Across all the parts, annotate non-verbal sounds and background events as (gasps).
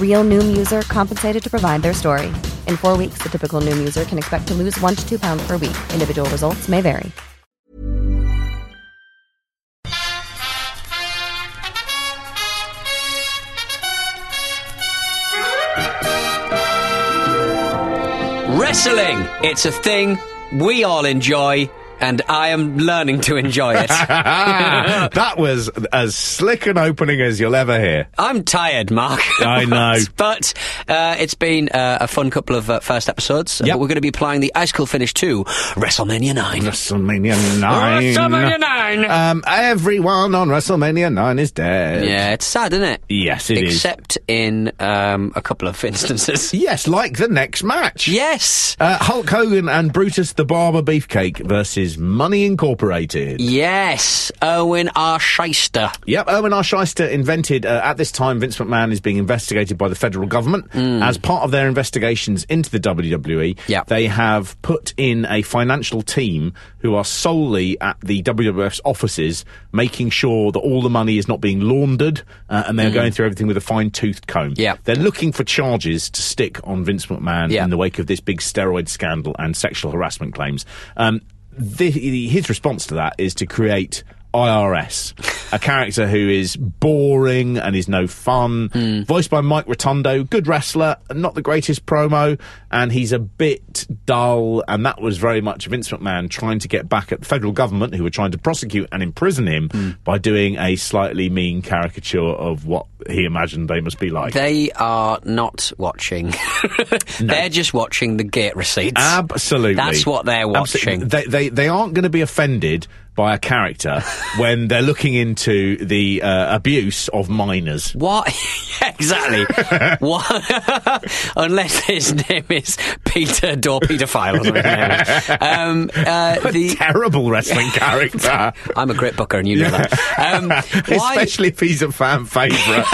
Real Noom user compensated to provide their story. In four weeks, the typical Noom user can expect to lose one to two pounds per week. Individual results may vary. Wrestling! It's a thing we all enjoy, and I am learning to enjoy it. (laughs) that was as slick an opening as you'll ever hear. I'm tired, Mark. I know. (laughs) but uh, it's been uh, a fun couple of uh, first episodes. Yep. But we're going to be applying the Ice Cool Finish to WrestleMania 9. WrestleMania 9. WrestleMania 9! Um, everyone on WrestleMania 9 is dead. yeah, it's sad, isn't it? Yes, it is. Except in um, a couple of (laughs) instances. Yes, like the next match. Yes! Uh, Hulk Hogan and Brutus the Barber Beefcake versus Money Incorporated. Yes! Irwin R. Schyster. Yep, Irwin R. Schyster invented, uh, at this time, Vince McMahon is being investigated by the federal government. As part of their investigations into the WWE, Yep. they have put in a financial team who are solely at the WWF's offices, making sure that all the money is not being laundered, uh, and they're going through everything with a fine-toothed comb. Yep. They're looking for charges to stick on Vince McMahon Yeah. in the wake of this big steroid scandal and sexual harassment claims. Um, the, his response to that is to create IRS, a character who is boring and is no fun. Hmm. Voiced by Mike Rotundo, good wrestler, not the greatest promo, and he's a bit dull. And that was very much Vince McMahon trying to get back at the federal government, who were trying to prosecute and imprison him Hmm. by doing a slightly mean caricature of what he imagined they must be like. They are not watching. (laughs) They're just watching the gate receipts. Absolutely. That's what they're Absolutely. watching. They, they, they aren't going to be offended by a character (laughs) when they're looking into the uh, abuse of minors. What? (laughs) yeah, exactly. what? Unless his name is Peter Door Pedophile or something. (laughs) um, uh, the, Terrible wrestling character. (laughs) I'm a great booker, and you know that. (laughs) Um, why? Especially if he's a fan favourite.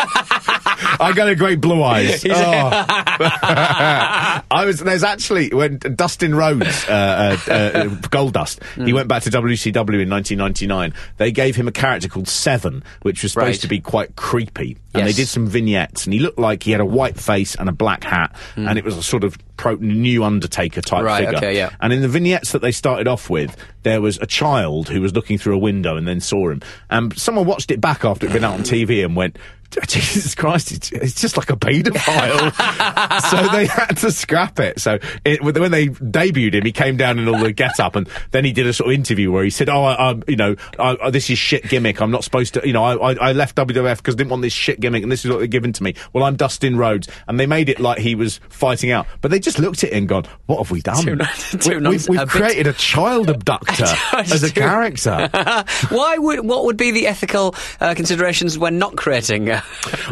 I got a great blue eyes. (laughs) Oh. (laughs) I was there's actually when Dustin Rhodes, uh, uh, uh, Goldust, Hmm. he went back to WCW in 1999. They gave him a character called Seven, which was supposed Right. to be quite creepy, and they did some vignettes, and he looked like he had a white face and a black hat, and it was a sort of pro- new Undertaker type Hmm. Right, figure. okay, yeah. And in the vignettes that they started off with, there was a child who was looking through a window and then saw him. And someone watched it back after it had been out on TV and went, (laughs) Jesus Christ, it's, it's just like a paedophile. (laughs) so they had to scrap it. So it, when they debuted him, he came down in all the get up and then he did a sort of interview where he said, Oh, I, I, you know, I, this is shit gimmick. I'm not supposed to, you know, I, I, I left WWF because I didn't want this shit gimmick and this is what they're giving to me. Well, I'm Dustin Rhodes. And they made it like he was fighting out. But they just looked at it and gone, What have we done? Too too we, have we've A bit- created a child abductor (laughs) as a character. Why would? What would be the ethical uh, considerations when not creating?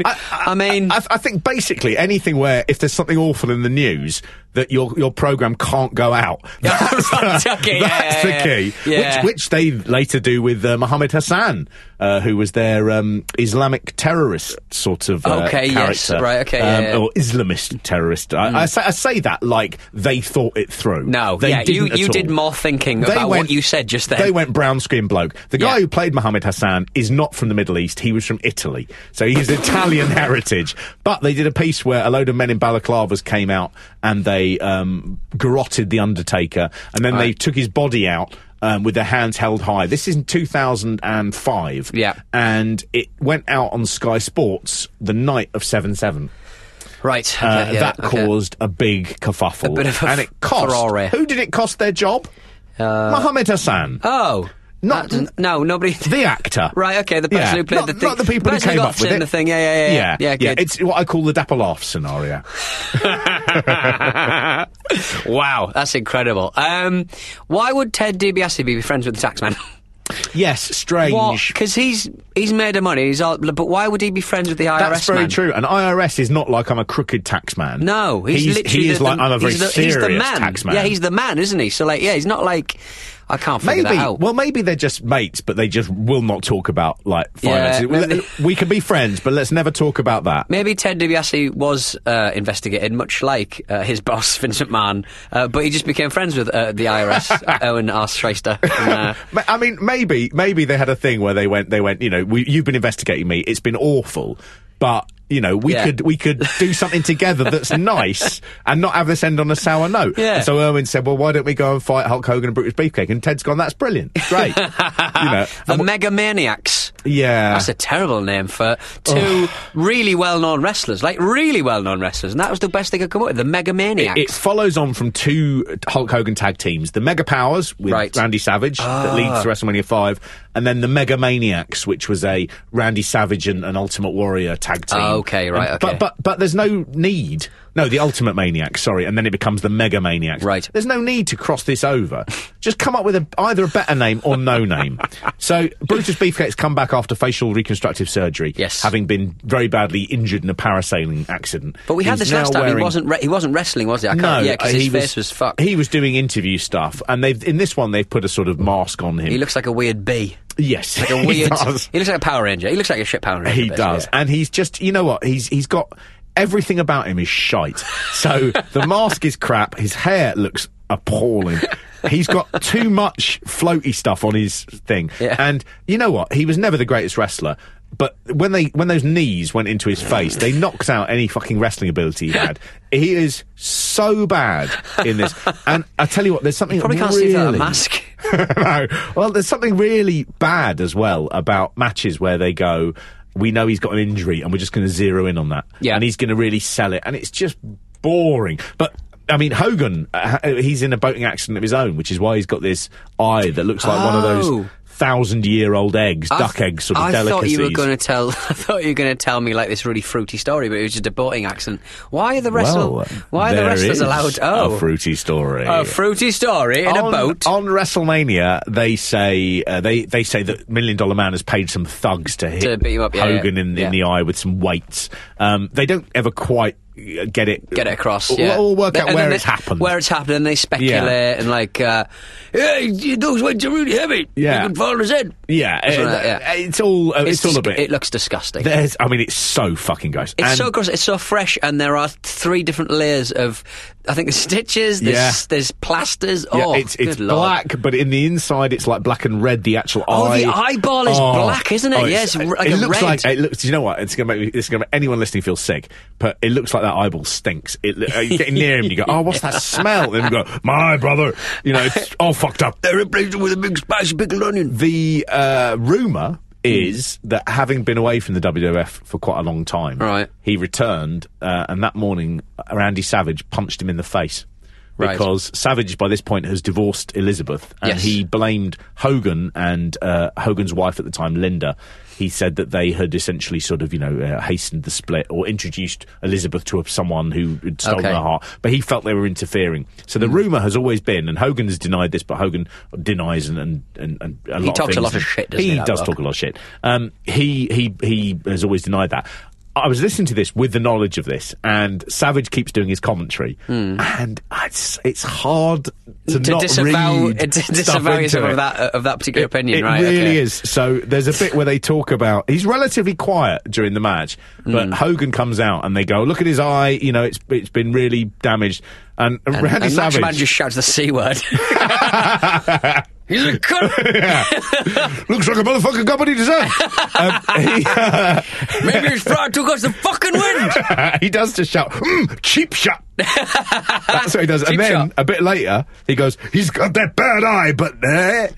Uh, I, mean, I, I think basically anything where if there's something awful in the news that your your program can't go out. (laughs) (laughs) That's, right, the, okay, that's yeah, the key. Yeah. Which, which they later do with uh, Muhammad Hassan, uh, who was their um, Islamic terrorist sort of uh, Okay, yes, character. right, okay, um, yeah. Mm. Or Islamist terrorist. I, I, say, I say that like they thought it through. no, they yeah, you didn't you did more thinking They about went- what you said just then. They went brown skin bloke. The guy who played Muhammad Hassan is not from the Middle East. He was from Italy. So he's Italian (laughs) heritage. But they did a piece where a load of men in balaclavas came out and they um, garroted The Undertaker. And then they took his body out. Um, with their hands held high. This is in 2005. Yeah. And it went out on Sky Sports the night of 7 7. right, Uh, yeah, that okay. caused a big kerfuffle. A bit of a and it cost. furore. Who did it cost their job? Muhammad Hassan, Oh. Not- doesn't- no, nobody. (laughs) the actor. Right, okay, the person Yeah, who played not- the thing. not the people who person came up with it. the thing. Yeah, yeah, yeah, yeah. yeah, yeah. It's what I call the dapple off scenario. (laughs) (laughs) wow, that's incredible. Um, why would Ted DiBiase be friends with the taxman? yes, strange. Because he's he's made of money. He's all, but why would he be friends with the IRS? Man? That's very man? true. And IRS is not like I'm a crooked tax man. No, he's, literally he is the, like I'm a very he's the, serious he's the man. tax man. Yeah, he's the man, isn't he? So like, yeah, he's not like I can't figure Maybe. that out. Well, maybe they're just mates, but they just will not talk about like Yeah, finances. maybe- we can be friends, but let's never talk about that. Maybe Ted DiBiase was uh, investigated, much like uh, his (laughs) boss Vincent Mann, uh, but he just became friends with uh, the IRS, (laughs) Irwin R. Schyster. And, uh, I mean, maybe, maybe they had a thing where they went, they went, you know, we, you've been investigating me. It's been awful, but you know, we Yeah. could, we could do something together that's (laughs) nice and not have this end on a sour note. Yeah. And so Erwin said, well, why don't we go and fight Hulk Hogan and Brutus Beefcake? And Ted's gone, that's brilliant, great. (laughs) you know, the Megamaniacs. yeah. That's a terrible name for two really well-known wrestlers, like really well-known wrestlers, and that was the best they could come up with. The Megamaniacs. It follows on from two Hulk Hogan tag teams, the Mega Powers with Right. Randy Savage that leads ah. to WrestleMania 5, and then the Mega Maniacs, which was a Randy Savage and an Ultimate Warrior tag team. Oh, okay, right, And- okay. But, but, but there's no need. No, the Ultimate Maniacs, sorry, and then it becomes the Mega Maniacs. Right. There's no need to cross this over. Just come up with a, either a better name or no name. (laughs) So, Brutus Beefcake's come back after facial reconstructive surgery. Yes. Having been very badly injured in a parasailing accident. but we had He's this last time. He wasn't. Re- he wasn't wrestling, was he? I can't, no, yeah, because his he face was, fucked. He was doing interview stuff, and they've in this one they've put a sort of mask on him. He looks like a weird bee. Yes, Like a (laughs) he weird. does. he looks like a Power Ranger. He looks like a shit Power Ranger. He does, yeah. and he's just you know what he's he's got everything about him is shite. So (laughs) the mask is crap. His hair looks appalling. He's got too much floaty stuff on his thing, Yeah. and you know what? He was never the greatest wrestler. But when they when those knees went into his face, they knocked out any fucking wrestling ability he had. He is so bad in this, (laughs) and I tell you what, there's something Probably can't really, see a mask. (laughs) no. Well, there's something really bad as well about matches where they go, we know he's got an injury and we're just going to zero in on that. Yeah. And he's going to really sell it. And it's just boring. But. I mean, Hogan, uh, he's in a boating accident of his own, which is why he's got this eye that looks like one of Oh. those thousand-year-old eggs, I duck eggs, sort of I delicacies. thought you were going to tell. (laughs) I thought you were going to tell me like this really fruity story, but it was just a boating accident. Why are the wrestlers? well, why are the wrestlers allowed? Oh, a fruity story. a fruity story in on, a boat. on WrestleMania, they say uh, they they say that Million Dollar Man has paid some thugs to hit To beat him up, yeah, Hogan yeah. in, Yeah. in the eye with some weights. Um, they don't ever quite get it Get it across, or, yeah. or work out And where it's they- happened. Where it's happened, and they speculate Yeah. and like, uh, hey, those weights are really heavy. Yeah. you can fall his head. yeah, Something uh, like yeah. it's all uh, it's, all a bit. It looks disgusting. there's, I mean, it's so fucking gross. It's And- so gross. It's so fresh, and there are three different layers of. I think there's stitches. There's, Yeah. there's plasters. Yeah, oh, it's it's Lord. black, but in the inside it's like black and red. The actual Oh, eye. the eyeball is black, isn't it? Oh, Yeah, it's r- like it looks red. like it looks. Do you know what? It's gonna make me, it's gonna make anyone listening feel sick. But it looks like that eyeball stinks. It, uh, you get near him, you go, "Oh, what's that (laughs) smell?" And you go, "My brother," you know, it's all fucked up. They replaced it with a big spicy pickled onion. The uh, rumor is that having been away from the WWF for quite a long time, Right. he returned, uh, and that morning, Randy Savage punched him in the face. Right. Because Savage, by this point, has divorced Elizabeth, and Yes. he blamed Hogan and uh, Hogan's wife at the time, Linda. He said that they had essentially sort of, you know, uh, hastened the split or introduced Elizabeth to a, someone who had stolen Okay. her heart. But he felt they were interfering. So the rumor has always been, and Hogan has denied this, but Hogan denies and and and, and a He lot talks a of lot of shit, doesn't he, he does bloke? talk a lot of shit. Um, he he he has always denied that. I was listening to this with the knowledge of this, and Savage keeps doing his commentary, and it's it's hard to, to not disavow, read (laughs) to disavow yourself of that of that particular opinion, It right? really okay. is. So there's a bit where they talk about he's relatively quiet during the match, but Hmm. Hogan comes out and they go, "Look at his eye. You know, it's it's been really damaged." And, and Randy And Savage Man just shouts the c word. (laughs) (laughs) He's a cunt. yeah. looks like a motherfucking he deserved. um, he, uh, Maybe his fraud took us the fucking wind. (laughs) he does just shout, mm, cheap shot. (laughs) That's what he does. Cheap and then shot. a bit later, he goes, he's got that bad eye, but uh,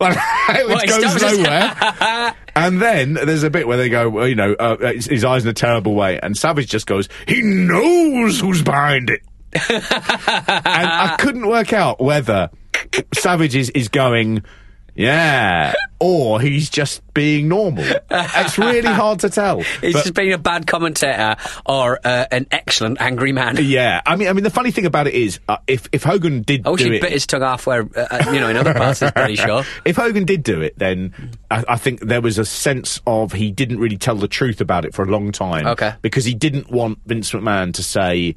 like, (laughs) Well, he goes nowhere. and then there's a bit where they go, well, you know, uh, his, his eyes in a terrible way, and Savage just goes, he knows who's behind it. and I couldn't work out whether Savage is, is going, yeah, or he's just being normal. It's really (laughs) hard to tell. He's But- just being a bad commentator or uh, an excellent angry man. yeah, I mean, I mean, the funny thing about it is, uh, if if Hogan did I wish he it, bit his tongue off where, uh, uh, you know, in other parts of show. (laughs) if Hogan did do it, then I, I think there was a sense of he didn't really tell the truth about it for a long time. Okay. Because he didn't want Vince McMahon to say,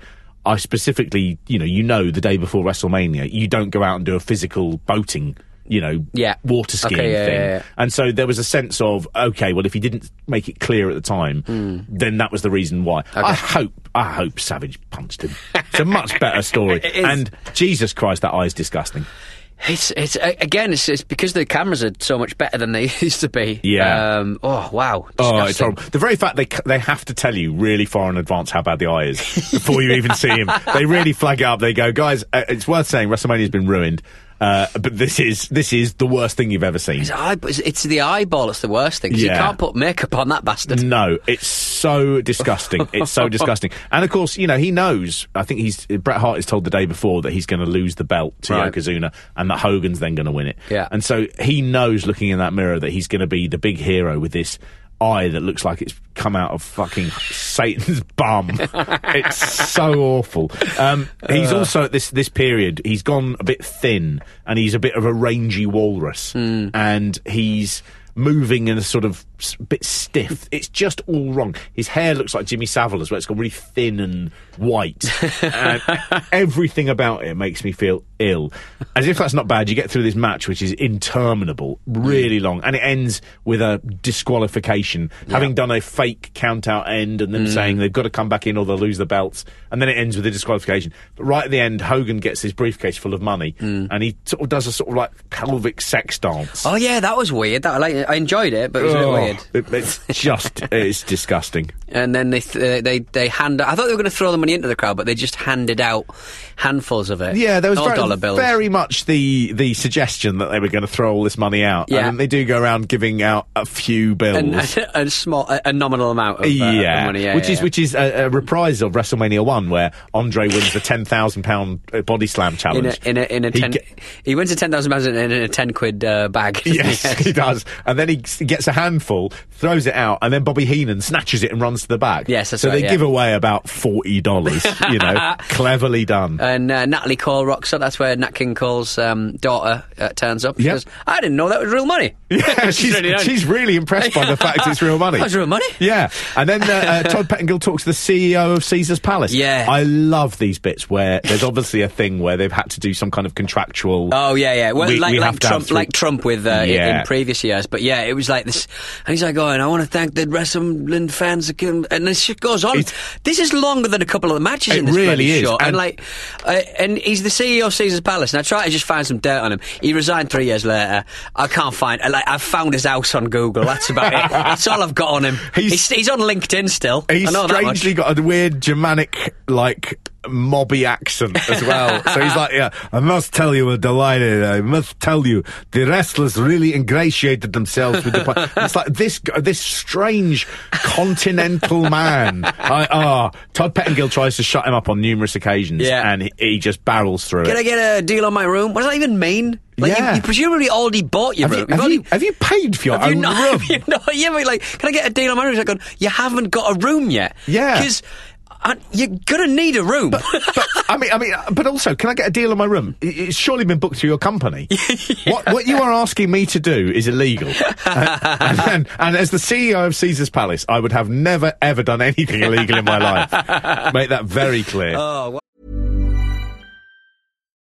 I specifically, you know, you know, the day before WrestleMania, you don't go out and do a physical boating. You know, Yeah. water skiing Okay, yeah, thing, yeah, yeah. and so there was a sense of okay, well, if he didn't make it clear at the time, hmm. then that was the reason why. I hope, I hope Savage punched him. It's a much better story, (laughs) and Jesus Christ, that eye is disgusting. It's it's again it's, it's because the cameras are so much better than they (laughs) used to be. Yeah. Um, oh wow. Oh, it's horrible. The very fact they they have to tell you really far in advance how bad the eye is before you even see him. (laughs) They really flag it up. They go, guys, uh, it's worth saying WrestleMania's been ruined, uh, but this is this is the worst thing you've ever seen. It's, eye, it's, the eyeball It's the worst thing. 'cause Yeah. You can't put makeup on that bastard. No, it's so disgusting. (laughs) It's so disgusting. And of course, you know, he knows. I think he's Bret Hart is told the day before that he's going to lose the belt to Right. Yokozuna and that Hogan's then going to win it. Yeah. And so he knows looking in that mirror that he's going to be the big hero with this eye that looks like it's come out of fucking Satan's bum. (laughs) it's so awful. Um, he's also at this this period. He's gone a bit thin, and he's a bit of a rangy walrus, and he's moving in a sort of bit stiff. Mm. It's just all wrong. His hair looks like Jimmy Savile as well. It's got really thin and white. and (laughs) everything about it makes me feel ill. As if that's not bad, you get through this match, which is interminable, really mm. long, and it ends with a disqualification, having done a fake count out end and them mm. saying they've got to come back in or they'll lose the belts, and then it ends with a disqualification. But right at the end, Hogan gets his briefcase full of money, and he sort of does a sort of like pelvic sex dance. Oh yeah, that was weird. That I like. I enjoyed it, but it was a bit Oh, weird. it- it's just, (laughs) it's disgusting. And then they th- they they hand. I thought they were going to throw the money into the crowd, but they just handed out handfuls of it. Yeah, there was very, dollar bills. very much the the suggestion that they were going to throw all this money out. Yeah. and they do go around giving out a few bills. and, a, (laughs) a small, a, a nominal amount of, uh, of yeah, money. Yeah, which yeah, is yeah. which is a, a reprise of WrestleMania One, where Andre wins the ten thousand pound body slam in challenge. a in a, in a He ten. ge- he wins a ten thousand pounds in, in a ten quid uh, bag. (laughs) Yes, he does. And then he gets a handful, throws it out, and then Bobby Heenan snatches it and runs to the back. Yes, that's so right, they yeah. give away about forty dollars. you know, (laughs) cleverly done. And uh, Natalie Cole rocks up. That's where Nat King Cole's um, daughter uh, turns up. She Yep. I didn't know that was real money. (laughs) Yeah, (laughs) she's, really she's really impressed by the fact it's real money. That's real money? Yeah, and then uh, uh, Todd Pettingill talks to the CEO of Caesar's Palace. Yeah. I love these bits where there's obviously a thing where they've had to do some kind of contractual. Oh yeah, yeah. Well, We- like, we like Trump, like Trump with uh, in- in previous years. But yeah, it was like this. And he's like, "Oh, and I want to thank the wrestling fans." that came-" And this shit goes on. It's- this is longer than a couple of the matches It in this really is, show. And, and- like, uh, and he's the CEO of Caesar's Palace. And I try to just find some dirt on him. He resigned three years later. I can't find. Like, I've found his house on Google. That's about it. (laughs) That's all I've got on him. He's- He's, he's, on LinkedIn still. He's I strangely got a weird Germanic, like, mobby accent as well. (laughs) so he's like, yeah, I must tell you, we're delighted. I must tell you, the wrestlers really ingratiated themselves with the. po-" (laughs) it's like this, this strange continental man. I, ah, Todd Pettingill tries to shut him up on numerous occasions, Yeah. and he, he just barrels through Can it. I get a deal on my room? What does that even mean? Like, Yeah. you, you presumably already bought your have, room. have, You've you, already- have you paid for your Have you not? (laughs) room? Have you not? Yeah, but like, can I get a deal on my room? He's like, going, you haven't got a room yet. Yeah. because you're gonna need a room. but I mean, I mean, uh, but also, can I get a deal on my room? It's surely been booked through your company. (laughs) What what you are asking me to do is illegal. (laughs) and, and, and, and as the CEO of Caesar's Palace, I would have never ever done anything illegal in my life. (laughs) Make that very clear. oh,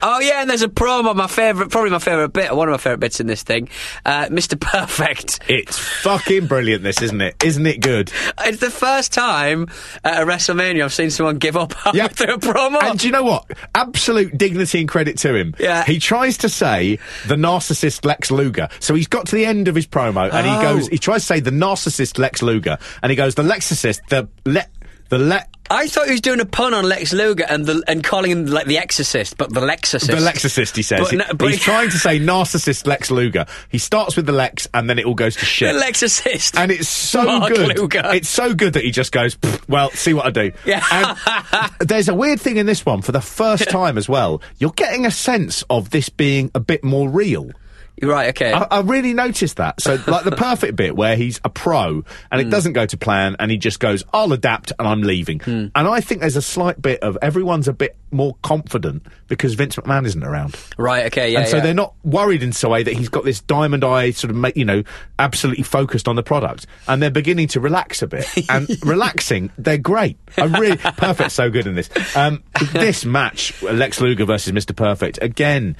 Oh yeah, and there's a promo. My favorite, probably my favorite bit, one of my favorite bits in this thing, uh, Mr. (laughs) Perfect. It's fucking brilliant, this, isn't it? Isn't it good? It's the first time at a WrestleMania I've seen someone give up after a promo. And do you know what? Absolute dignity and credit to him. Yeah. He tries to say the narcissist Lex Luger. So he's got to the end of his promo and he Oh. goes, he tries to say the narcissist Lex Luger. And he goes, the Lexicist, the le, the le, I thought he was doing a pun on Lex Luger and the and calling him like the Exorcist, but the Lexorcist. the Lexicist, he says. But no- but he's he- trying to (laughs) say narcissist Lex Luger. He starts with the Lex and then it all goes to shit. The shit. Lexorcist. and it's so Mark good. Luger. It's so good that he just goes, well, see what I do. Yeah. And (laughs) there's a weird thing in this one for the first time as well. You're getting a sense of this being a bit more real. You're right. Okay. I, I really noticed that. So, (laughs) like the perfect bit where he's a pro and it doesn't go to plan, and he just goes, "I'll adapt," and I'm leaving. And I think there's a slight bit of everyone's a bit more confident because Vince McMahon isn't around. right. Okay. Yeah. and so yeah. they're not worried in some way that he's got this diamond eye sort of, you know, absolutely focused on the product. And they're beginning to relax a bit. (laughs) And relaxing, they're great. I really, Perfect's so good in this. Um, this match, Lex Luger versus Mr. Perfect, again,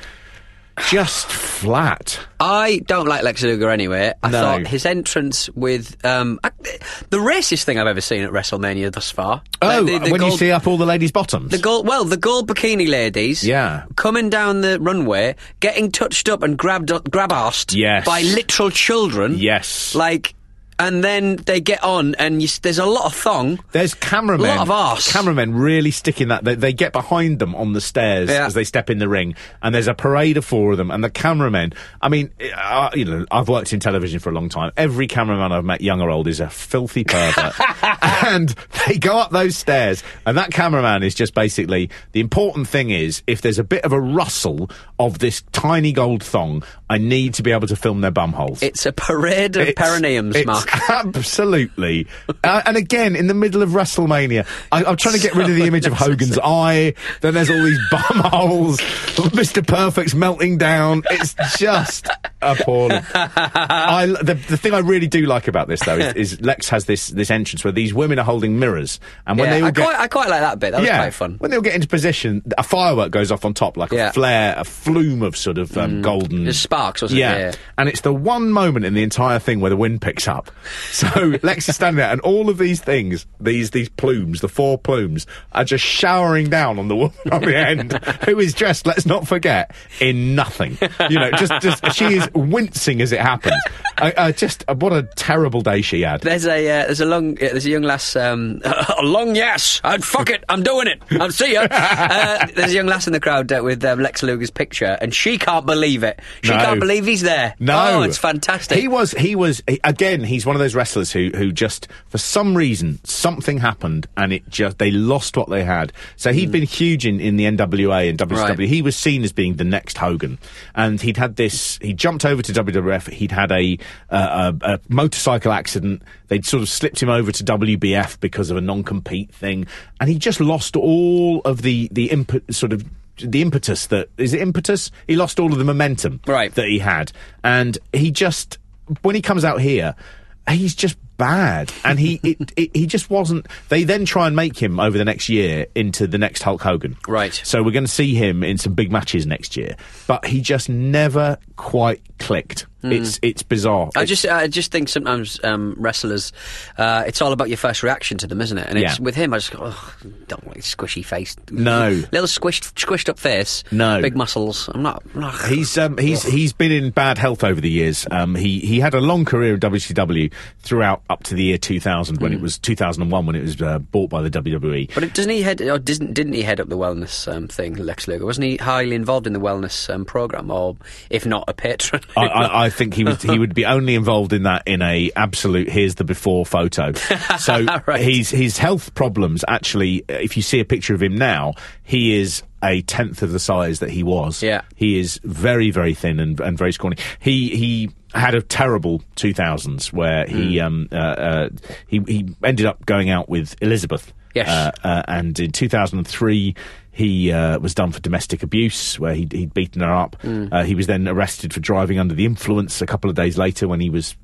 just flat. I don't like Lex Luger anyway. I No. thought his entrance with um, I, the racist thing I've ever seen at WrestleMania thus far. Oh, Like the, the when you see up all the ladies' bottoms. The gold, well, the gold bikini ladies, Yeah. coming down the runway, getting touched up and grabbed, grab arsed Yes. by literal children. Yes. like, and then they get on, and you, there's a lot of thong. There's cameramen. A Lot of arse. Cameramen really sticking that. They, they get behind them on the stairs Yeah. as they step in the ring, and there's a parade of four of them. And the cameramen. I mean, uh, you know, I've worked in television for a long time. Every cameraman I've met, young or old, is a filthy pervert. (laughs) and they go up those stairs, and that cameraman is just basically the important thing is if there's a bit of a rustle of this tiny gold thong, I need to be able to film their bum holes. It's a parade of perineums, Mark. (laughs) Absolutely. uh, and again, in the middle of WrestleMania, I, I'm trying to get rid of the image of Hogan's eye. Then there's all these bum (laughs) holes. Mr. Perfect's melting down. It's just appalling. I, the, the thing I really do like about this, though, is, is Lex has this, this entrance where these women are holding mirrors. And when yeah, they all I, get. quite, I quite like that bit. That was quite fun. When they all get into position, a firework goes off on top, like Yeah. a flare, a flume of sort of um, golden. There's sparks, wasn't yeah. there? Yeah. And it's the one moment in the entire thing where the wind picks up. (laughs) So Lex is standing there, and all of these things, these these plumes, the four plumes, are just showering down on the woman (laughs) on the end, who is dressed, let's not forget, in nothing. You know, just just she is wincing as it happens. just uh, what a terrible day she had. There's a uh, there's a long uh, there's a young lass um, (laughs) a long yes I'd fuck it I'm doing it I'm see ya. uh, there's a young lass in the crowd with um, Lex Luger's picture and she can't believe it. She No. can't believe he's there. No, oh, it's fantastic. He was, he was he- again. He's one of those wrestlers who, who just for some reason something happened and it just they lost what they had. So he'd been huge in, in the NWA and WCW. Right. He was seen as being the next Hogan, and he'd had this. He jumped over to WWF. He'd had a, uh, a, a motorcycle accident. They'd sort of slipped him over to WBF because of a non-compete thing, and he just lost all of the the input sort of. The impetus that is it impetus? He lost all of the momentum Right. that he had, and he just when he comes out here, he's just bad, and he (laughs) it, it, he just wasn't. They then try and make him over the next year into the next Hulk Hogan, Right. So we're going to see him in some big matches next year, but he just never quite clicked. It's it's bizarre. I It's- just, I just think sometimes um, wrestlers, uh, it's all about your first reaction to them, isn't it? And it's, Yeah. with him, I just go, oh, don't like squishy face. No. little squished, squished up face. No. big muscles. I'm not. I'm not He's um, he's he's been in bad health over the years. Um, he he had a long career in WCW throughout up to the year 2000 when it was 2001 when it was uh, bought by the WWE. But it, doesn't he head? Or didn't didn't he head up the wellness um, thing, Lex Luger? Wasn't he highly involved in the wellness um, program, or if not a patron? I, I, (laughs) I think he was he would be only involved in that in a absolute here's the before photo. (laughs) So Right. his his health problems actually, uh, if you see a picture of him now, he is a tenth of the size that he was. Yeah. he is very very thin and, and very scrawny. He he had a terrible 2000s where he um uh, uh, he he ended up going out with Elizabeth. Yes. Uh, uh, and in 2003 he uh, was done for domestic abuse where he'd, he'd beaten her up. Uh, he was then arrested for driving under the influence a couple of days later when he was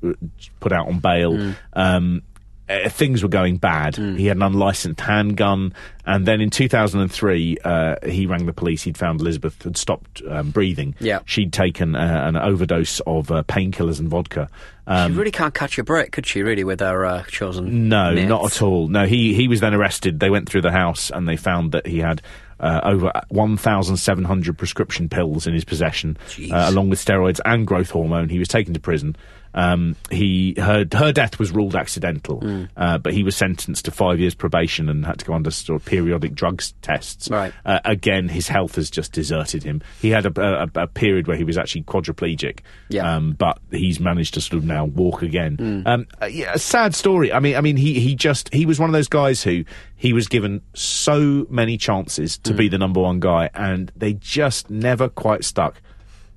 put out on bail. Um, uh, things were going bad. He had an unlicensed handgun, and then in 2003, uh, he rang the police. He'd found Elizabeth had stopped um, breathing. Yeah. she'd taken uh, an overdose of uh, painkillers and vodka. Um, she really can't catch a break, could she? Really, with her uh, chosen? no, mates? not at all. No, he he was then arrested. They went through the house and they found that he had uh, over 1,700 prescription pills in his possession, uh, along with steroids and growth hormone. He was taken to prison. Um, he her her death was ruled accidental, Mm. uh, but he was sentenced to five years probation and had to go under sort of periodic drugs tests. Right. Uh, again, his health has just deserted him. He had a, a, a period where he was actually quadriplegic, Yeah. um, but he's managed to sort of now walk again. Um, uh, yeah, a sad story. I mean, I mean, he he just he was one of those guys who he was given so many chances to be the number one guy, and they just never quite stuck.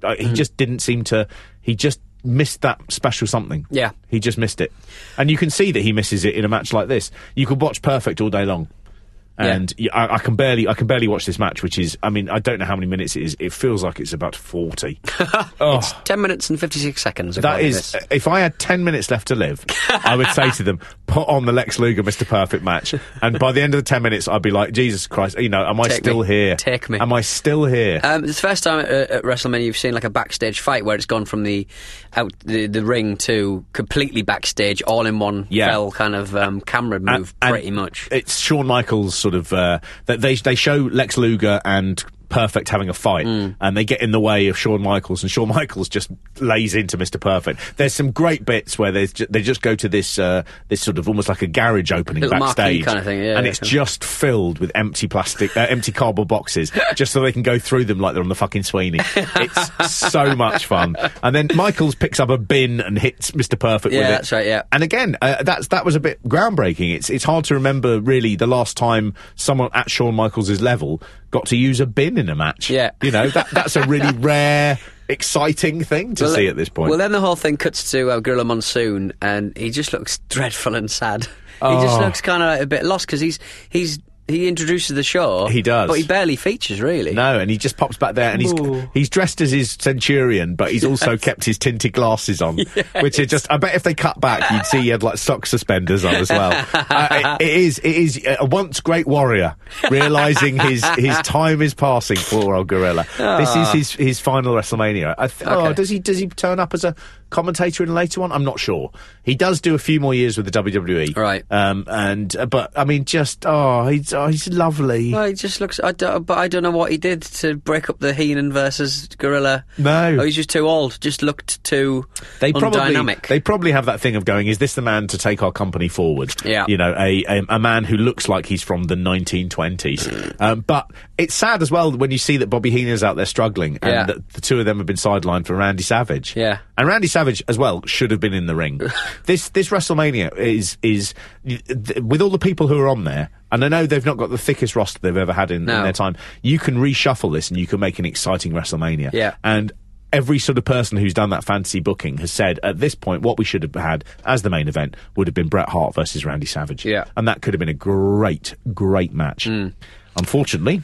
Uh, he just didn't seem to. He just missed that special something. Yeah. he just missed it, and you can see that he misses it in a match like this. You could watch Perfect all day long. Yeah. And y I I I can barely, I can barely watch this match, which is, I mean, I don't know how many minutes it is. It feels like it's about forty. (laughs) It's ten minutes and fifty six seconds. that is, this. if I had 10 minutes left to live, I would say to them, (laughs) put on the Lex Luger Mr. Perfect match. And by the end of the 10 minutes, I'd be like, Jesus Christ, you know, am I Take still me. here? Take me. Am I still here? Um, it's the first time at, at WrestleMania you've seen like a backstage fight where it's gone from the out the, the ring to completely backstage, all in one Yeah. fell kind of um, camera move, And- pretty much. It's Shawn Michaels sort of, uh, they, they show Lex Luger and Perfect having a fight, Mm. and they get in the way of Shawn Michaels, and Shawn (laughs) Michaels just lays into Mr. Perfect. There's some great bits where there's they just go to this uh, this sort of almost like a garage opening Little backstage, kind of thing, yeah, and yeah. it's just filled with empty plastic, uh, empty cardboard boxes, (laughs) just so they can go through them like they're on the fucking Sweeney. It's so much fun. And then Michaels picks up a bin and hits Mr. Perfect Yeah, with it. that's right, yeah. And again, uh, that's that was a bit groundbreaking. It's it's hard to remember really the last time someone at Shawn Michaels' level got to use a bin in a match. Yeah. you know that that's a really (laughs) rare, exciting thing to Well, see at this point. Well, then the whole thing cuts to uh, Gorilla Monsoon, and he just looks dreadful and sad. He just Oh. looks kind of a bit lost because he's he's he introduces the show. He does. but he barely features really. no, and he just pops back there, and he's Ooh. he's dressed as his centurion, but he's (laughs) also kept his tinted glasses on, which are just. I bet if they cut back, you'd see he had like sock suspenders on as well. (laughs) uh, it, it is it is a once great warrior realizing his his (laughs) time is passing. Poor old gorilla. This is his his final WrestleMania. I th- Oh, does he does he turn up as a commentator in a later one. I'm not sure. He does do a few more years with the WWE, Right. Um, and uh, but I mean, just oh, he's oh, he's lovely. Well, he just looks. I don't, but I don't know what he did to break up the Heenan versus Gorilla. No. oh, he's just too old. Just looked too They probably undynamic. they probably have that thing of going, is this the man to take our company forward? Yeah. you know, a a, a man who looks like he's from the 1920s. um, but it's sad as well when you see that Bobby Heenan's out there struggling, and Yeah. that the two of them have been sidelined for Randy Savage. Yeah. and Randy Savage as well should have been in the ring. (laughs) this this WrestleMania is is th- with all the people who are on there. And I know they've not got the thickest roster they've ever had in, in their time. You can reshuffle this and you can make an exciting WrestleMania. Yeah. And every sort of person who's done that fantasy booking has said at this point what we should have had as the main event would have been Bret Hart versus Randy Savage. Yeah. And that could have been a great, great match. Mm. Unfortunately,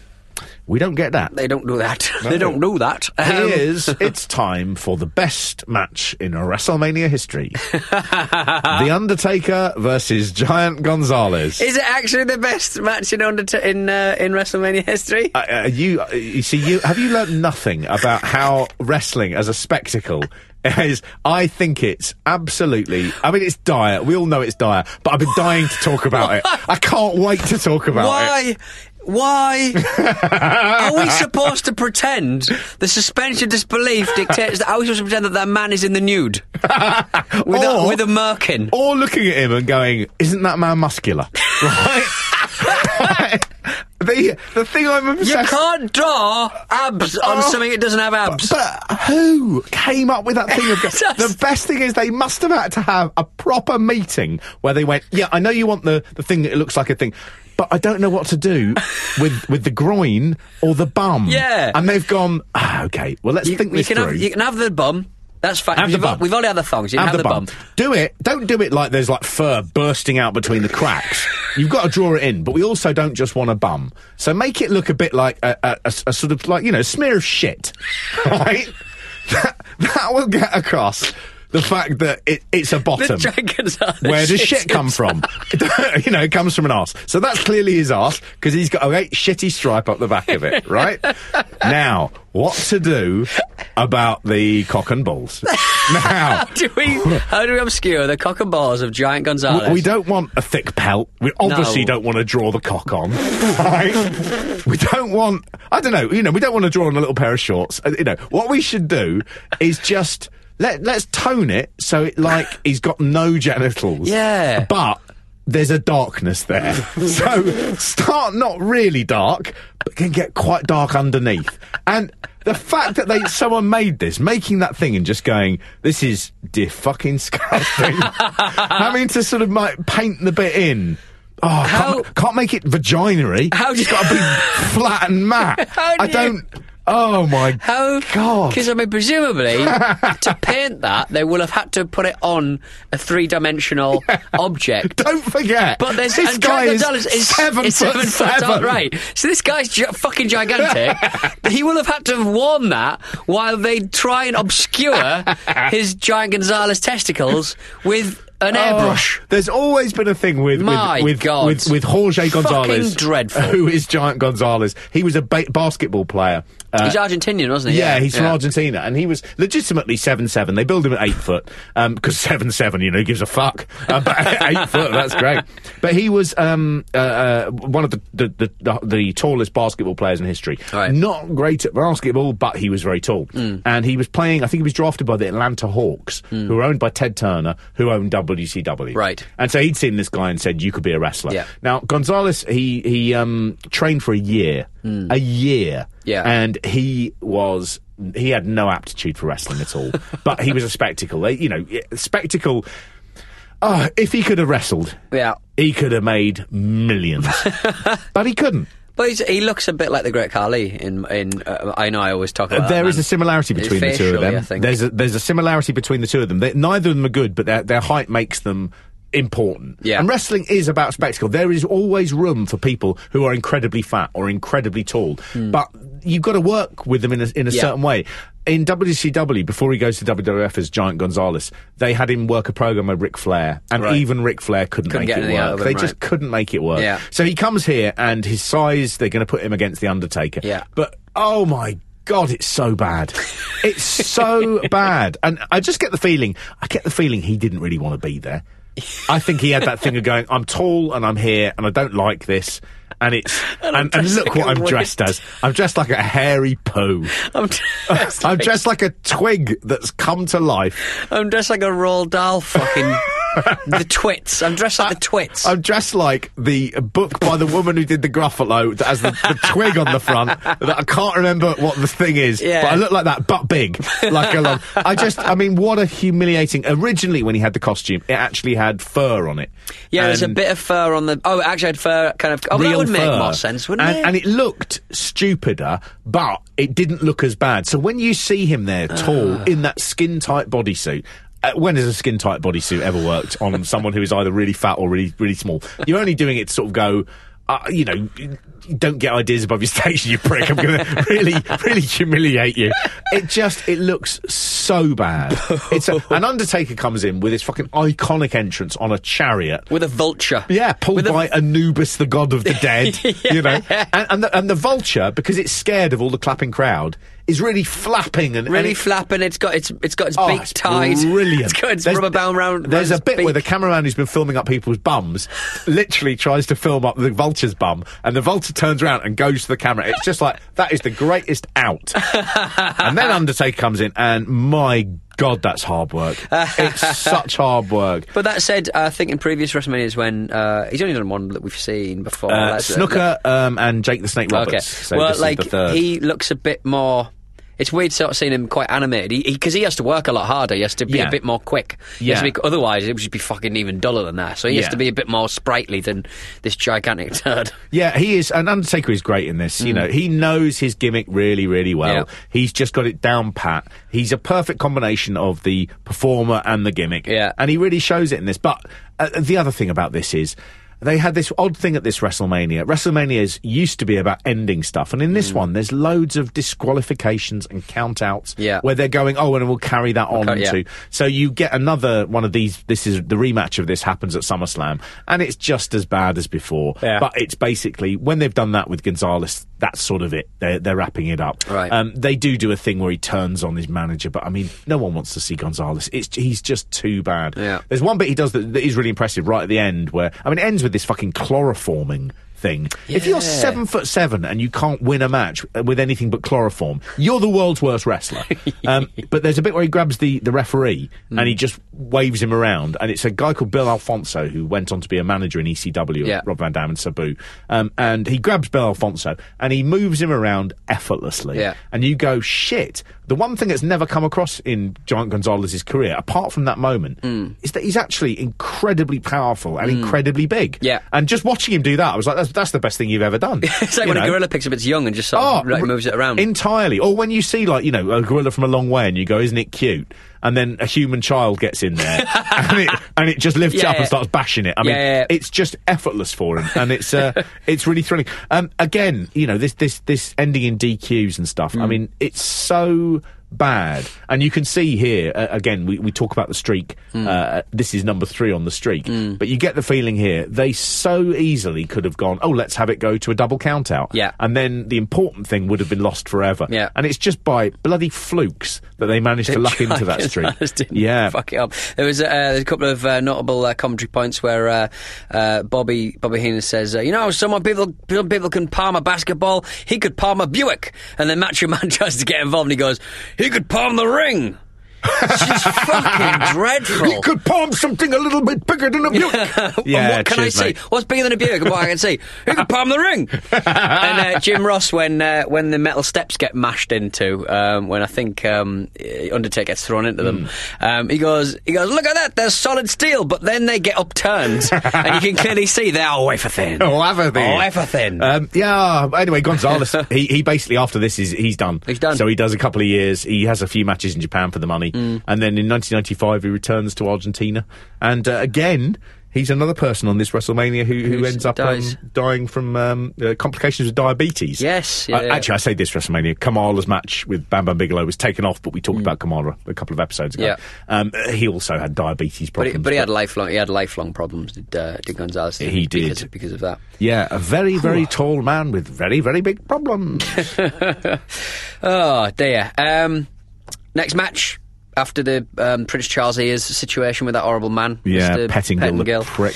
we don't get that. They don't do that. (laughs) they don't do that. Um, Here's (laughs) it's time for the best match in WrestleMania history. (laughs) the Undertaker versus Giant Gonzalez. Is it actually the best match in under in uh, in WrestleMania history? Uh, uh, you, uh, you see, you have you learned nothing about how wrestling as a spectacle is? I think it's absolutely. I mean, it's dire. We all know it's dire, but I've been dying to talk about it. I can't wait to talk about it. Why? Why are we supposed to pretend the suspension of disbelief dictates that? Are we supposed to pretend that that man is in the nude (laughs) with a with a merkin? Or looking at him and going, "Isn't that man muscular?" (laughs) Right. (laughs) the the thing I'm obsessed. You can't draw abs on Oh. something that doesn't have abs. But who came up with that thing? Of, (laughs) the best thing is they must have had to have a proper meeting where they went, "Yeah, I know you want the the thing that it looks like a thing." But I don't know what to do (laughs) with with the groin or the bum. Yeah. and they've gone. Ah, okay, well let's you, think you this can through. have you can have the bum. That's fine. Have the bum. We've already had the thongs. You have, the bum. Do it. Don't do it like there's like fur bursting out between the cracks. (laughs) You've got to draw it in, but we also don't just want a bum. So make it look a bit like a, a- a- a sort of like you know smear of shit, (laughs) right? (laughs) that, that will get across the fact that it, it's a bottom. dragons are the Where does (laughs) shit shit come from? (laughs) (laughs) you know, it comes from an ass. So that's clearly his ass because he's got a great shitty stripe up the back of it, right? now, what to do about the cock and balls? now, do we? How do we obscure the cock and balls of Giant Gonzalez? we, we don't want a thick pelt. We obviously No. don't want to draw the cock on. Right? we don't want. I don't know. You know, we don't want to draw on a little pair of shorts. Uh, You know, what we should do is just let let's tone it so it like (laughs) he's got no genitals. Yeah. but. There's a darkness there. (laughs) so start not really dark, but can get quite dark underneath. And the fact that they someone made this, making that thing and just going, this is dear fucking disgusting. (laughs) Having to sort of like paint the bit in. Oh, How- can't, can't make it vagina How do It's got to be flat and matte. How I don't. Oh my How? God. Because I mean, presumably, (laughs) to paint that, they will have had to put it on a three-dimensional (laughs) object. Don't forget. But there's this guy Giant is is seven is foot seven seven. tall, right? So this guy's gi- fucking gigantic. (laughs) he will have had to have worn that while they try and obscure his Giant Gonzalez testicles with an Oh, airbrush. there's always been a thing with My with, with, God. with with Jorge Fucking Gonzalez, dreadful. who is Giant Gonzalez. He was a ba- basketball player. Uh, He's Argentinian, wasn't he? yeah, he's from Argentina, and he was legitimately seven seven. They build him at eight foot because seven seven, you know, he gives a fuck. Uh, but (laughs) eight foot, that's great. But he was um, uh, uh, one of the the, the the the tallest basketball players in history. Right. Not great at basketball, but he was very tall, and he was playing. I think he was drafted by the Atlanta Hawks, who were owned by Ted Turner, who owned WCW. Right. And so he'd seen this guy and said, "You could be a wrestler." Yeah. Now Gonzalez, he he um, trained for a year, a year, Yeah. and he was he had no aptitude for wrestling at all. (laughs) but he was a spectacle. They, you know, spectacle. Oh, if he could have wrestled, Yeah. he could have made millions, (laughs) but he couldn't. But he's, he looks a bit like the Great Khali in in. Uh, I know I always talk about. There that is a similarity between the two of them. There's a, there's a similarity between the two of them. They, neither of them are good, but their their height makes them important. Yeah. And wrestling is about spectacle. There is always room for people who are incredibly fat or incredibly tall, but you've got to work with them in a, in a. Yeah. certain way. In WCW, before he goes to WWF as Giant Gonzalez, they had him work a program with Ric Flair, and Right. even Ric Flair couldn't, Couldn't make it work. of They him, just couldn't make it work. Yeah. So he comes here, and his size, they're going to put him against the Undertaker. Yeah. But oh my God, it's so bad. It's so (laughs) bad. And I just get the feeling, I get the feeling he didn't really want to be there. I think he had that thing of going, I'm tall and I'm here and I don't like this. And it's, And and, and, look like what I'm dressed as. I'm dressed like a hairy poo. (laughs) I'm dressed, (laughs) I'm like, dressed like a twig that's come to life. I'm dressed like a Roald Dahl fucking. (laughs) the twits. I'm dressed like the twits. I'm dressed like the book by the woman who did the Gruffalo that has the, the twig on the front. That I can't remember what the thing is, Yeah. but I look like that, but big, like a long. I just, I mean, what a humiliating. Originally, when he had the costume, it actually had fur on it. yeah, there's a bit of fur on the. Oh, it actually had fur kind of. Oh, that would make more sense, wouldn't and, it? And it looked stupider, but it didn't look as bad. So when you see him there, tall, Ah. in that skin tight bodysuit. Uh, when has a skin tight bodysuit ever worked on someone who is either really fat or really really small? You're only doing it to sort of go, uh, you know, don't get ideas above your station, you prick. I'm going (laughs) to really, really humiliate you. It just, it looks so bad. It's a, an (laughs) Undertaker comes in with his fucking iconic entrance on a chariot. With a vulture. Yeah, pulled With a- by Anubis, the god of the (laughs) dead. You know, and, and, the, and the vulture, because it's scared of all the clapping crowd, is really flapping and Really and it- flapping. It's got its. It's got its Oh, beak it's tied. Brilliant. It's got its There's- rubber band round. There's a bit its where the cameraman who's been filming up people's bums literally tries to film up the vulture's bum, and the vulture turns around and goes to the camera. It's just like that is the greatest out. and then Undertaker comes in, and my God, that's hard work. it's such hard work. (laughs) But that said, I think in previous WrestleManias when uh, he's only done one that we've seen before. Uh, Snuka um, and Jake the Snake Roberts. Okay. So well, like he looks a bit more. It's weird sort of seeing him quite animated because he, has to work a lot harder. He has to be Yeah. a bit more quick. Yeah. be, otherwise, it would just be fucking even duller than that. So he has to be a bit more sprightly than this gigantic (laughs) turd. Yeah, he is. And Undertaker is great in this. You know, he knows his gimmick really, really well. Mm. Yeah. He's just got it down pat. He's a perfect combination of the performer and the gimmick. Yeah. And he really shows it in this. But uh, the other thing about this is. They had this odd thing at this WrestleMania. WrestleManias used to be about ending stuff, and in this one, there's loads of disqualifications and countouts Yeah. where they're going, oh, and we'll carry that on Okay, yeah. to. So you get another one of these. This is the rematch of this happens at SummerSlam, and it's just as bad as before. Yeah. But it's basically when they've done that with Gonzalez, that's sort of it. They're, they're wrapping it up. Right. Um, they do do a thing where he turns on his manager, but I mean, no one wants to see Gonzalez. It's he's just too bad. Yeah. There's one bit he does that, that is really impressive right at the end, where I mean, it ends with this fucking chloroforming. Thing. If you're Yeah. seven foot seven and you can't win a match uh, with anything but chloroform, you're the world's worst wrestler. (laughs) um, but there's a bit where he grabs the, the referee and Hmm. he just waves him around, and it's a guy called Bill Alfonso who went on to be a manager in ECW, Yeah. Rob Van Dam and Sabu. Um, and he grabs Bill Alfonso and he moves him around effortlessly. Yeah. And you go, shit. The one thing that's never come across in Giant Gonzalez's career, apart from that moment, Hmm. is that he's actually incredibly powerful and incredibly big. Yeah. And just watching him do that, I was like, that's, that's the best thing you've ever done. (laughs) It's like when a gorilla picks up its young and just sort of like, moves it around. entirely. Or when you see like you know a gorilla from a long way and you go, "Isn't it cute?" And then a human child gets in there (laughs) and it and it just lifts Yeah, up and starts bashing it. I mean, Yeah, yeah, yeah. it's just effortless for him, and it's uh, (laughs) it's really thrilling. Um, again, you know this this this ending in DQs and stuff. Mm. I mean, it's so bad and you can see here uh, again we, we talk about the streak Mm. uh, this is number three on the streak but you get the feeling here they so easily could have gone oh let's have it go to a double count out Yeah. and then the important thing would have been lost forever. Yeah. And it's just by bloody flukes that they managed to luck into that streak. (laughs) Yeah. fuck it up. There was uh, a couple of uh, notable uh, commentary points where uh, uh, Bobby Bobby Heenan says, uh, "You know, some people some people can palm a basketball. He could palm a Buick." And then Macho Man (laughs) tries to get involved, and he goes, "He could palm the ring." It's just fucking (laughs) dreadful. He could palm something a little bit bigger than a Buick. And (laughs) what can I cheers, see? mate. What's bigger than a Buick? and what I can see? Who can palm the ring? (laughs) and uh, Jim Ross, when uh, when the metal steps get mashed into, um, when I think um, Undertaker gets thrown into them, Hmm. um, he goes, he goes, look at that, they're solid steel, but then they get upturned, and you can clearly see they are wafer thin. Oh, everything. Oh, wafer thin. Um, yeah. Anyway, Gonzalez. he, he basically after this is he's done. He's done. So he does a couple of years. He has a few matches in Japan for the money, Mm. and then in 1995 he returns to Argentina, and uh, again. He's another person on this WrestleMania who, who ends up um, dying from um, uh, complications with diabetes. Yes, yeah, Uh, yeah. Actually, I say this WrestleMania. Kamala's match with Bam Bam Bigelow was taken off, but we talked about Kamala a couple of episodes ago. Mm. Yeah. Um, uh, he also had diabetes but, he, problems. but he had lifelong he had lifelong problems. Did, uh, did Gonzalez? He because, did. because of that. yeah, a very, very tall man with very, very big problems. (laughs) Oh dear. Um, next match after the um, Prince Charles ears situation with that horrible man. Yeah, Mr. Pettingill, the Pettingill. prick.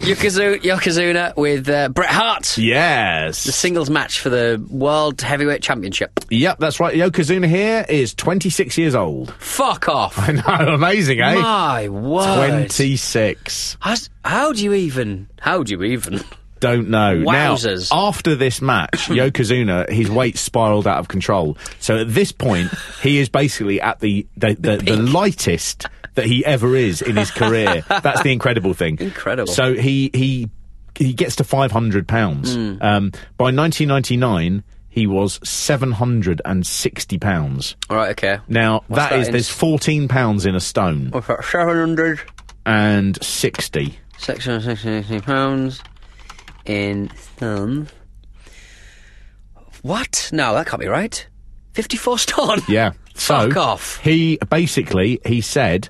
Yokozu- Yokozuna with uh, Bret Hart. Yes. The singles match for the World Heavyweight Championship. Yep, that's right. Yokozuna here is 26 years old. Fuck off. (laughs) I know, amazing, eh? My word. 26. How's- How do you even? How do you even? Don't know. Wowzers. Now, after this match, (laughs) Yokozuna, his weight spiraled out of control. So at this point, he is basically at the the, the, the lightest that he ever is in his career. (laughs) That's the incredible thing. Incredible. So he he he gets to 500 pounds. Hmm. Um, by 1999, he was 760 pounds. All right. Okay. Now What's that that is there's 14 pounds in a stone got seven hundred. and 60. Six hundred sixty pounds in stone. What? No, that can't be right. Fifty-four stone. Yeah. (laughs) So Fuck off. He basically he said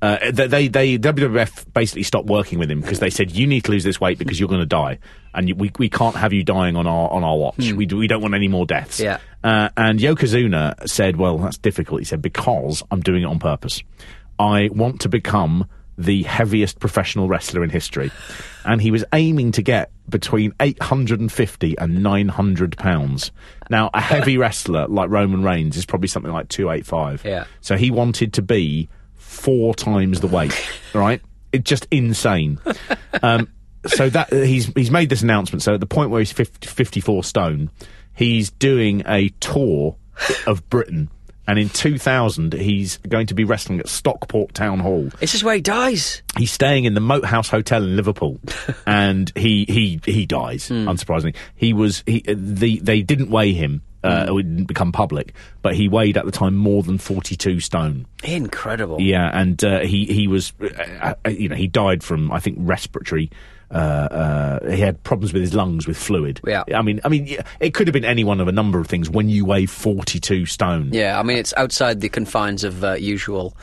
uh, that they they WWF basically stopped working with him because they said you need to lose this weight because you're going to die and we we can't have you dying on our on our watch. We do, we don't want any more deaths. Hmm. Yeah. Uh, and Yokozuna said, "Well, that's difficult." He said because I'm doing it on purpose. I want to become the heaviest professional wrestler in history. And he was aiming to get between 850 and 900 pounds. Now, a heavy (laughs) wrestler like Roman Reigns is probably something like 285. Yeah. So he wanted to be four times the weight, (laughs) right? It's just insane. Um, so that he's he's made this announcement. So at the point where he's 50, 54 stone, he's doing a tour of Britain. And in 2000, he's going to be wrestling at Stockport Town Hall. This is where he dies. He's staying in the Moat House Hotel in Liverpool, (laughs) and he he he dies. Hmm. Unsurprisingly, he was he uh, the they didn't weigh him. Uh, It didn't become public, but he weighed at the time more than forty-two stone. Incredible. Yeah, and uh, he he was, uh, uh, you know, he died from I think respiratory. Uh, uh, he had problems with his lungs with fluid. Yeah. I mean, I mean, it could have been any one of a number of things. When you weigh forty-two stone, Yeah, I mean it's outside the confines of uh, usual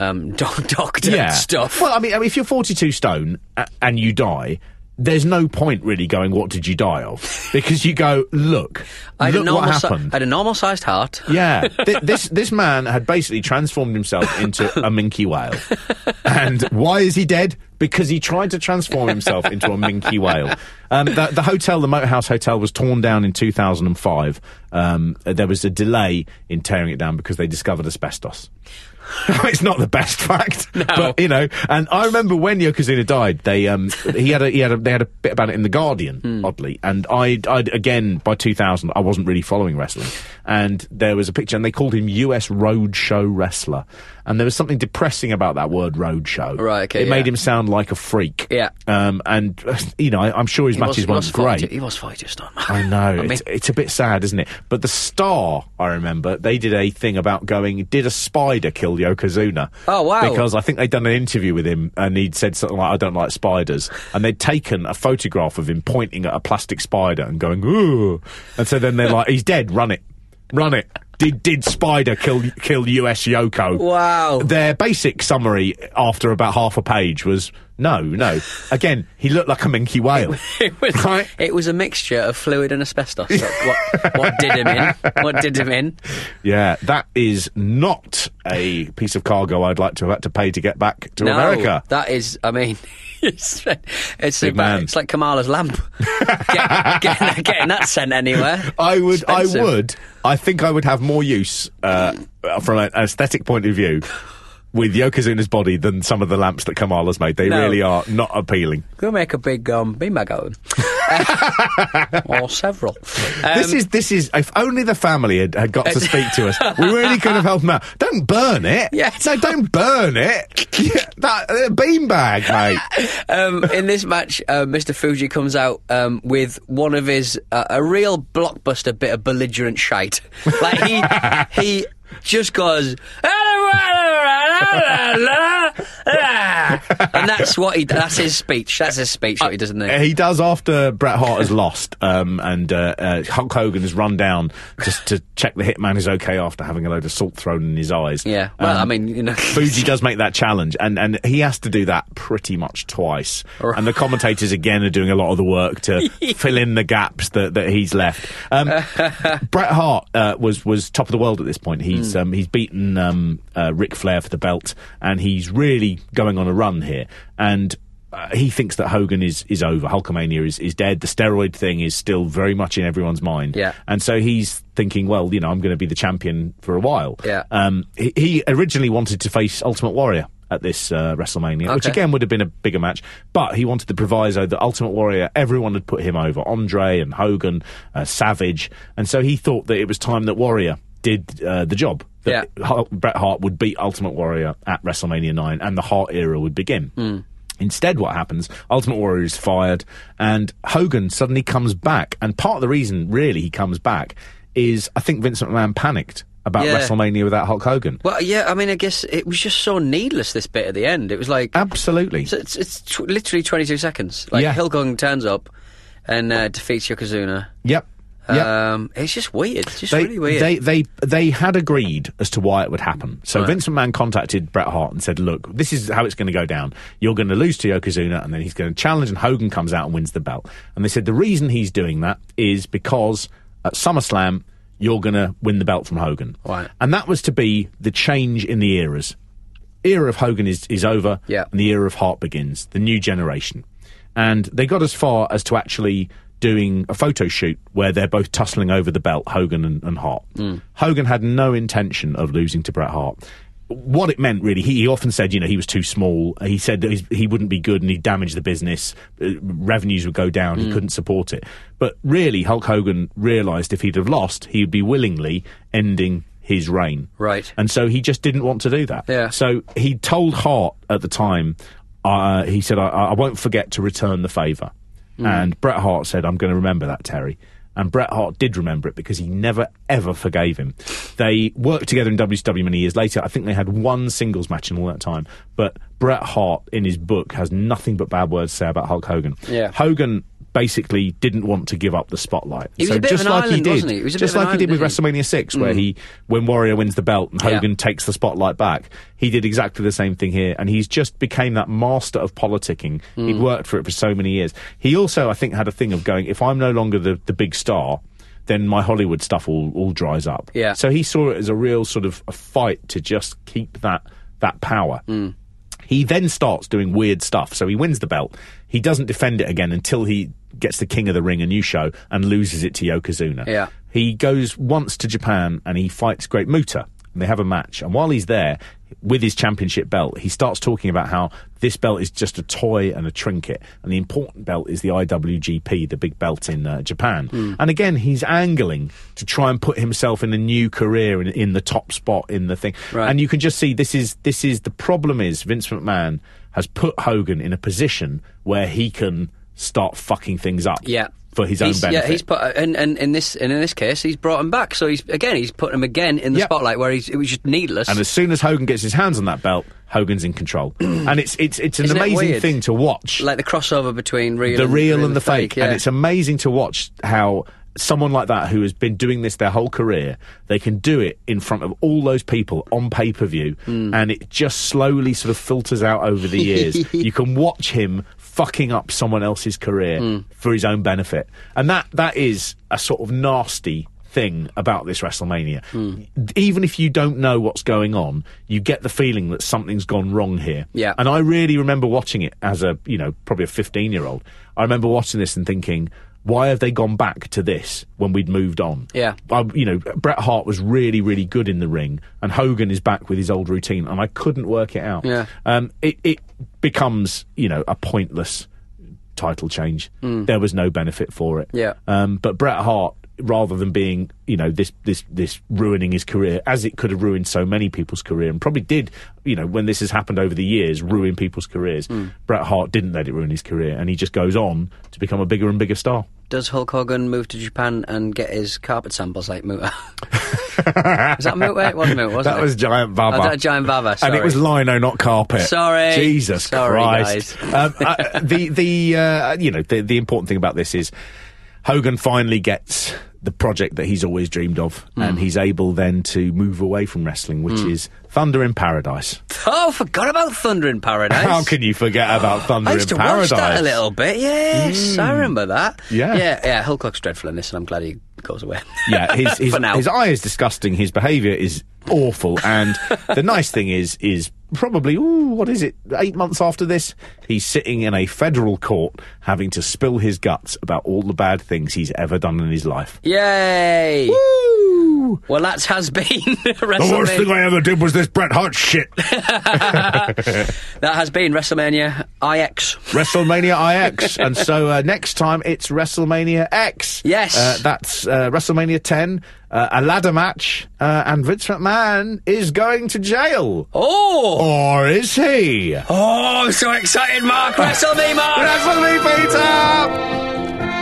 um, (laughs) doc- doctor yeah. stuff. Well, I mean, I mean, if you're 42 stone and you die, there's no point really going, "What did you die of?" Because you go, "Look, I had, a look what normal si- I had a normal sized heart. yeah, (laughs) Th- this this man had basically transformed himself into a minke whale, and why is he dead? Because he tried to transform himself into a minke whale. Um, the, the hotel, the Moat House Hotel, was torn down in 2005. Um, there was a delay in tearing it down because they discovered asbestos. (laughs) it's not the best fact, (laughs) but you know. And I remember when Yokozuna died, they um he had a he had a, they had a bit about it in the Guardian, oddly. And I I again by 2000 I wasn't really following wrestling, and there was a picture and they called him U.S. Roadshow wrestler, and there was something depressing about that word roadshow. Right, okay, It made him sound like a freak. Yeah. Um, and you know I, I'm sure his He matches was weren't great. He was 42 stone. I know. I mean, it's, it's a bit sad, isn't it? But the Star, I remember, they did a thing about going, did a spider kill Yokozuna? Oh, wow. Because I think they'd done an interview with him and he'd said something like, I don't like spiders. And they'd taken a photograph of him pointing at a plastic spider and going, ooh. And so then they're like, he's dead, run it. Run it. Did, did Spider kill kill US Yoko? Wow. Their basic summary after about half a page was no, no. Again, he looked like a minke whale. (laughs) it was Right. it was a mixture of fluid and asbestos. What, what did him in? What did him in? Yeah, that is not a piece of cargo I'd like to have had to pay to get back to no, America. that is. I mean, (laughs) it's it's, Big about- man. it's like Kamala's lamp. Get- getting, getting that sent anywhere. I would, I would, I think I would have more use uh, from an aesthetic point of view with Yokozuna's body than some of the lamps that Kamala's made. They No. really are not appealing. Go make a big um, beanbag out of them. (laughs) or several. Um, this is this is if only the family had, had got to speak to us. We really could have helped them out. Don't burn it. Yeah. No, don't burn it. Yeah, that uh, beanbag, mate. (laughs) um, in this match, uh, Mr. Fuji comes out um, with one of his uh, a real blockbuster bit of belligerent shite. Like he (laughs) he just goes. La, la, la. and that's what he. That's his speech. That's his speech. What he does in there. He does after Bret Hart has lost, um, and uh, uh, Hulk Hogan has run down just to check the Hitman is okay after having a load of salt thrown in his eyes. Yeah. Well, Um, I mean, you know. Fuji does (laughs) make that challenge, and, and he has to do that pretty much twice. Right. And the commentators again are doing a lot of the work to (laughs) fill in the gaps that, that he's left. Um, (laughs) Bret Hart uh, was was top of the world at this point. He's um, he's beaten um, uh, Ric Flair for the belt, and he's really going on a run here. And uh, he thinks that Hogan is is over. Hulkamania is, is dead. The steroid thing is still very much in everyone's mind. Yeah. And so he's thinking, well, you know, I'm going to be the champion for a while. Yeah. Um, he, he originally wanted to face Ultimate Warrior at this uh, WrestleMania, which again would have been a bigger match, but he wanted the proviso that Ultimate Warrior, everyone had put him over, Andre and Hogan, uh, Savage, and so he thought that it was time that Warrior did uh, the job. That Hul- Bret Hart would beat Ultimate Warrior at WrestleMania 9 and the Hart era would begin. Instead, what happens? Ultimate Warrior is fired, and Hogan suddenly comes back. And part of the reason, really, he comes back is I think Vince McMahon panicked about Yeah. WrestleMania without Hulk Hogan. Well, yeah. I mean, I guess it was just so needless. This bit at the end. It was like Absolutely. it's it's, it's tw- literally 22 seconds. Like Yeah. Hulk Hogan turns up and uh, defeats Yokozuna. Yep. Yep. Um, it's just weird. It's just they, really weird. They, they, they had agreed as to why it would happen. So Right. Vince McMahon contacted Bret Hart and said, look, this is how it's going to go down. You're going to lose to Yokozuna and then he's going to challenge and Hogan comes out and wins the belt. And they said the reason he's doing that is because at SummerSlam, you're going to win the belt from Hogan. Right. And that was to be the change in the eras. Era of Hogan is, is over Yeah. and the era of Hart begins, the new generation. And they got as far as to actually doing a photo shoot where they're both tussling over the belt, Hogan and, and Hart. Hogan had no intention of losing to Bret Hart. What it meant, really, he, he often said, you know, he was too small. He said that he wouldn't be good and he'd damage the business. Uh, revenues would go down. He couldn't support it. But really, Hulk Hogan realised if he'd have lost, he would be willingly ending his reign. Right. And so he just didn't want to do that. Yeah. So he told Hart at the time, uh, he said, I, I won't forget to return the favour. Mm. And Bret Hart said, I'm going to remember that, Terry. And Bret Hart did remember it because he never, ever forgave him. They worked together in WCW many years later. I think they had one singles match in all that time. But Bret Hart, in his book, has nothing but bad words to say about Hulk Hogan. Yeah. Hogan basically didn't want to give up the spotlight. He was so a bit of just like island, he did, he? He was a bit just like he did with? WrestleMania six, where he when Warrior wins the belt and Yeah. Hogan takes the spotlight back. He did exactly the same thing here, and he's just became that master of politicking. Mm. He'd worked for it for so many years. He also, I think, had a thing of going, if I'm no longer the, the big star, then my Hollywood stuff all, all dries up. Yeah. So he saw it as a real sort of a fight to just keep that that power. Mm. He then starts doing weird stuff. So he wins the belt. He doesn't defend it again until he gets the King of the Ring, a new show, and loses it to Yokozuna. Yeah. He goes once to Japan and he fights Great Muta. And they have a match. And while he's there, with his championship belt, he starts talking about how this belt is just a toy and a trinket. And the important belt is the IWGP, the big belt in uh, Japan. Hmm. And again, he's angling to try and put himself in a new career in, in the top spot in the thing. Right. And you can just see this is this is the problem is Vince McMahon has put Hogan in a position where he can start fucking things up. Yeah. For his He's- own benefit. Yeah, he's put and, and in this and in this case, he's brought him back. So he's again, he's put him again in the Yep. spotlight where he's, it was just needless. And as soon as Hogan gets his hands on that belt, Hogan's in control. (clears throat) and it's it's it's an Isn't amazing weird? thing to watch. like the crossover between real the real and the fake. yeah. And it's amazing to watch how someone like that who has been doing this their whole career, they can do it in front of all those people on pay per view, Hmm. and it just slowly sort of filters out over the (laughs) years. you can watch him fucking up someone else's career Hmm. for his own benefit, and that that is a sort of nasty. Thing about this WrestleMania, Hmm. even if you don't know what's going on, you get the feeling that something's gone wrong here. Yeah. And I really remember watching it as a, you know, probably a 15 year old. I remember watching this and thinking, why have they gone back to this when we'd moved on? Yeah. I, you know, Bret Hart was really, really good in the ring, and Hogan is back with his old routine, and I couldn't work it out. Yeah. Um, it, it becomes, you know, a pointless title change. There was no benefit for it. Yeah. Um, but Bret Hart, rather than being, you know, this this this ruining his career, as it could have ruined so many people's career, and probably did, you know, when this has happened over the years, ruin people's careers. Hmm. Bret Hart didn't let it ruin his career, and he just goes on to become a bigger and bigger star. does Hulk Hogan move to Japan and get his carpet samples like Muta? (laughs) was that Muta? It wasn't Muta, wasn't That it? was Giant Baba. Oh, that Giant Baba, And it was lino, not carpet. Sorry. Jesus Sorry, Christ. um, uh, the the uh, you know the the important thing about this is Hogan finally gets the project that he's always dreamed of, Hmm. and he's able then to move away from wrestling, which is Thunder in Paradise. Oh, forgot about Thunder in Paradise. How can you forget about (gasps) Thunder in Paradise? I used to watch that a little bit. Yes, I remember that. Yeah. yeah, yeah. Hulk looks dreadful in this, and I'm glad he goes away. Yeah, his (laughs) his, his eye is disgusting. His behaviour is awful, and the (laughs) nice thing is is probably ooh, what is it? Eight months after this, he's sitting in a federal court having to spill his guts about all the bad things he's ever done in his life. Yay! Woo! Well, that has been (laughs) The worst thing I ever did was this Bret Hart shit. That has been WrestleMania IX. WrestleMania IX, and so uh, next time it's WrestleMania X. Yes. uh, that's uh, WrestleMania 10, uh, a ladder match, uh, and Vince McMahon is going to jail. Oh, Or is he? oh, I'm so excited, Mark. Wrestle me, Mark. Wrestle me, Peter!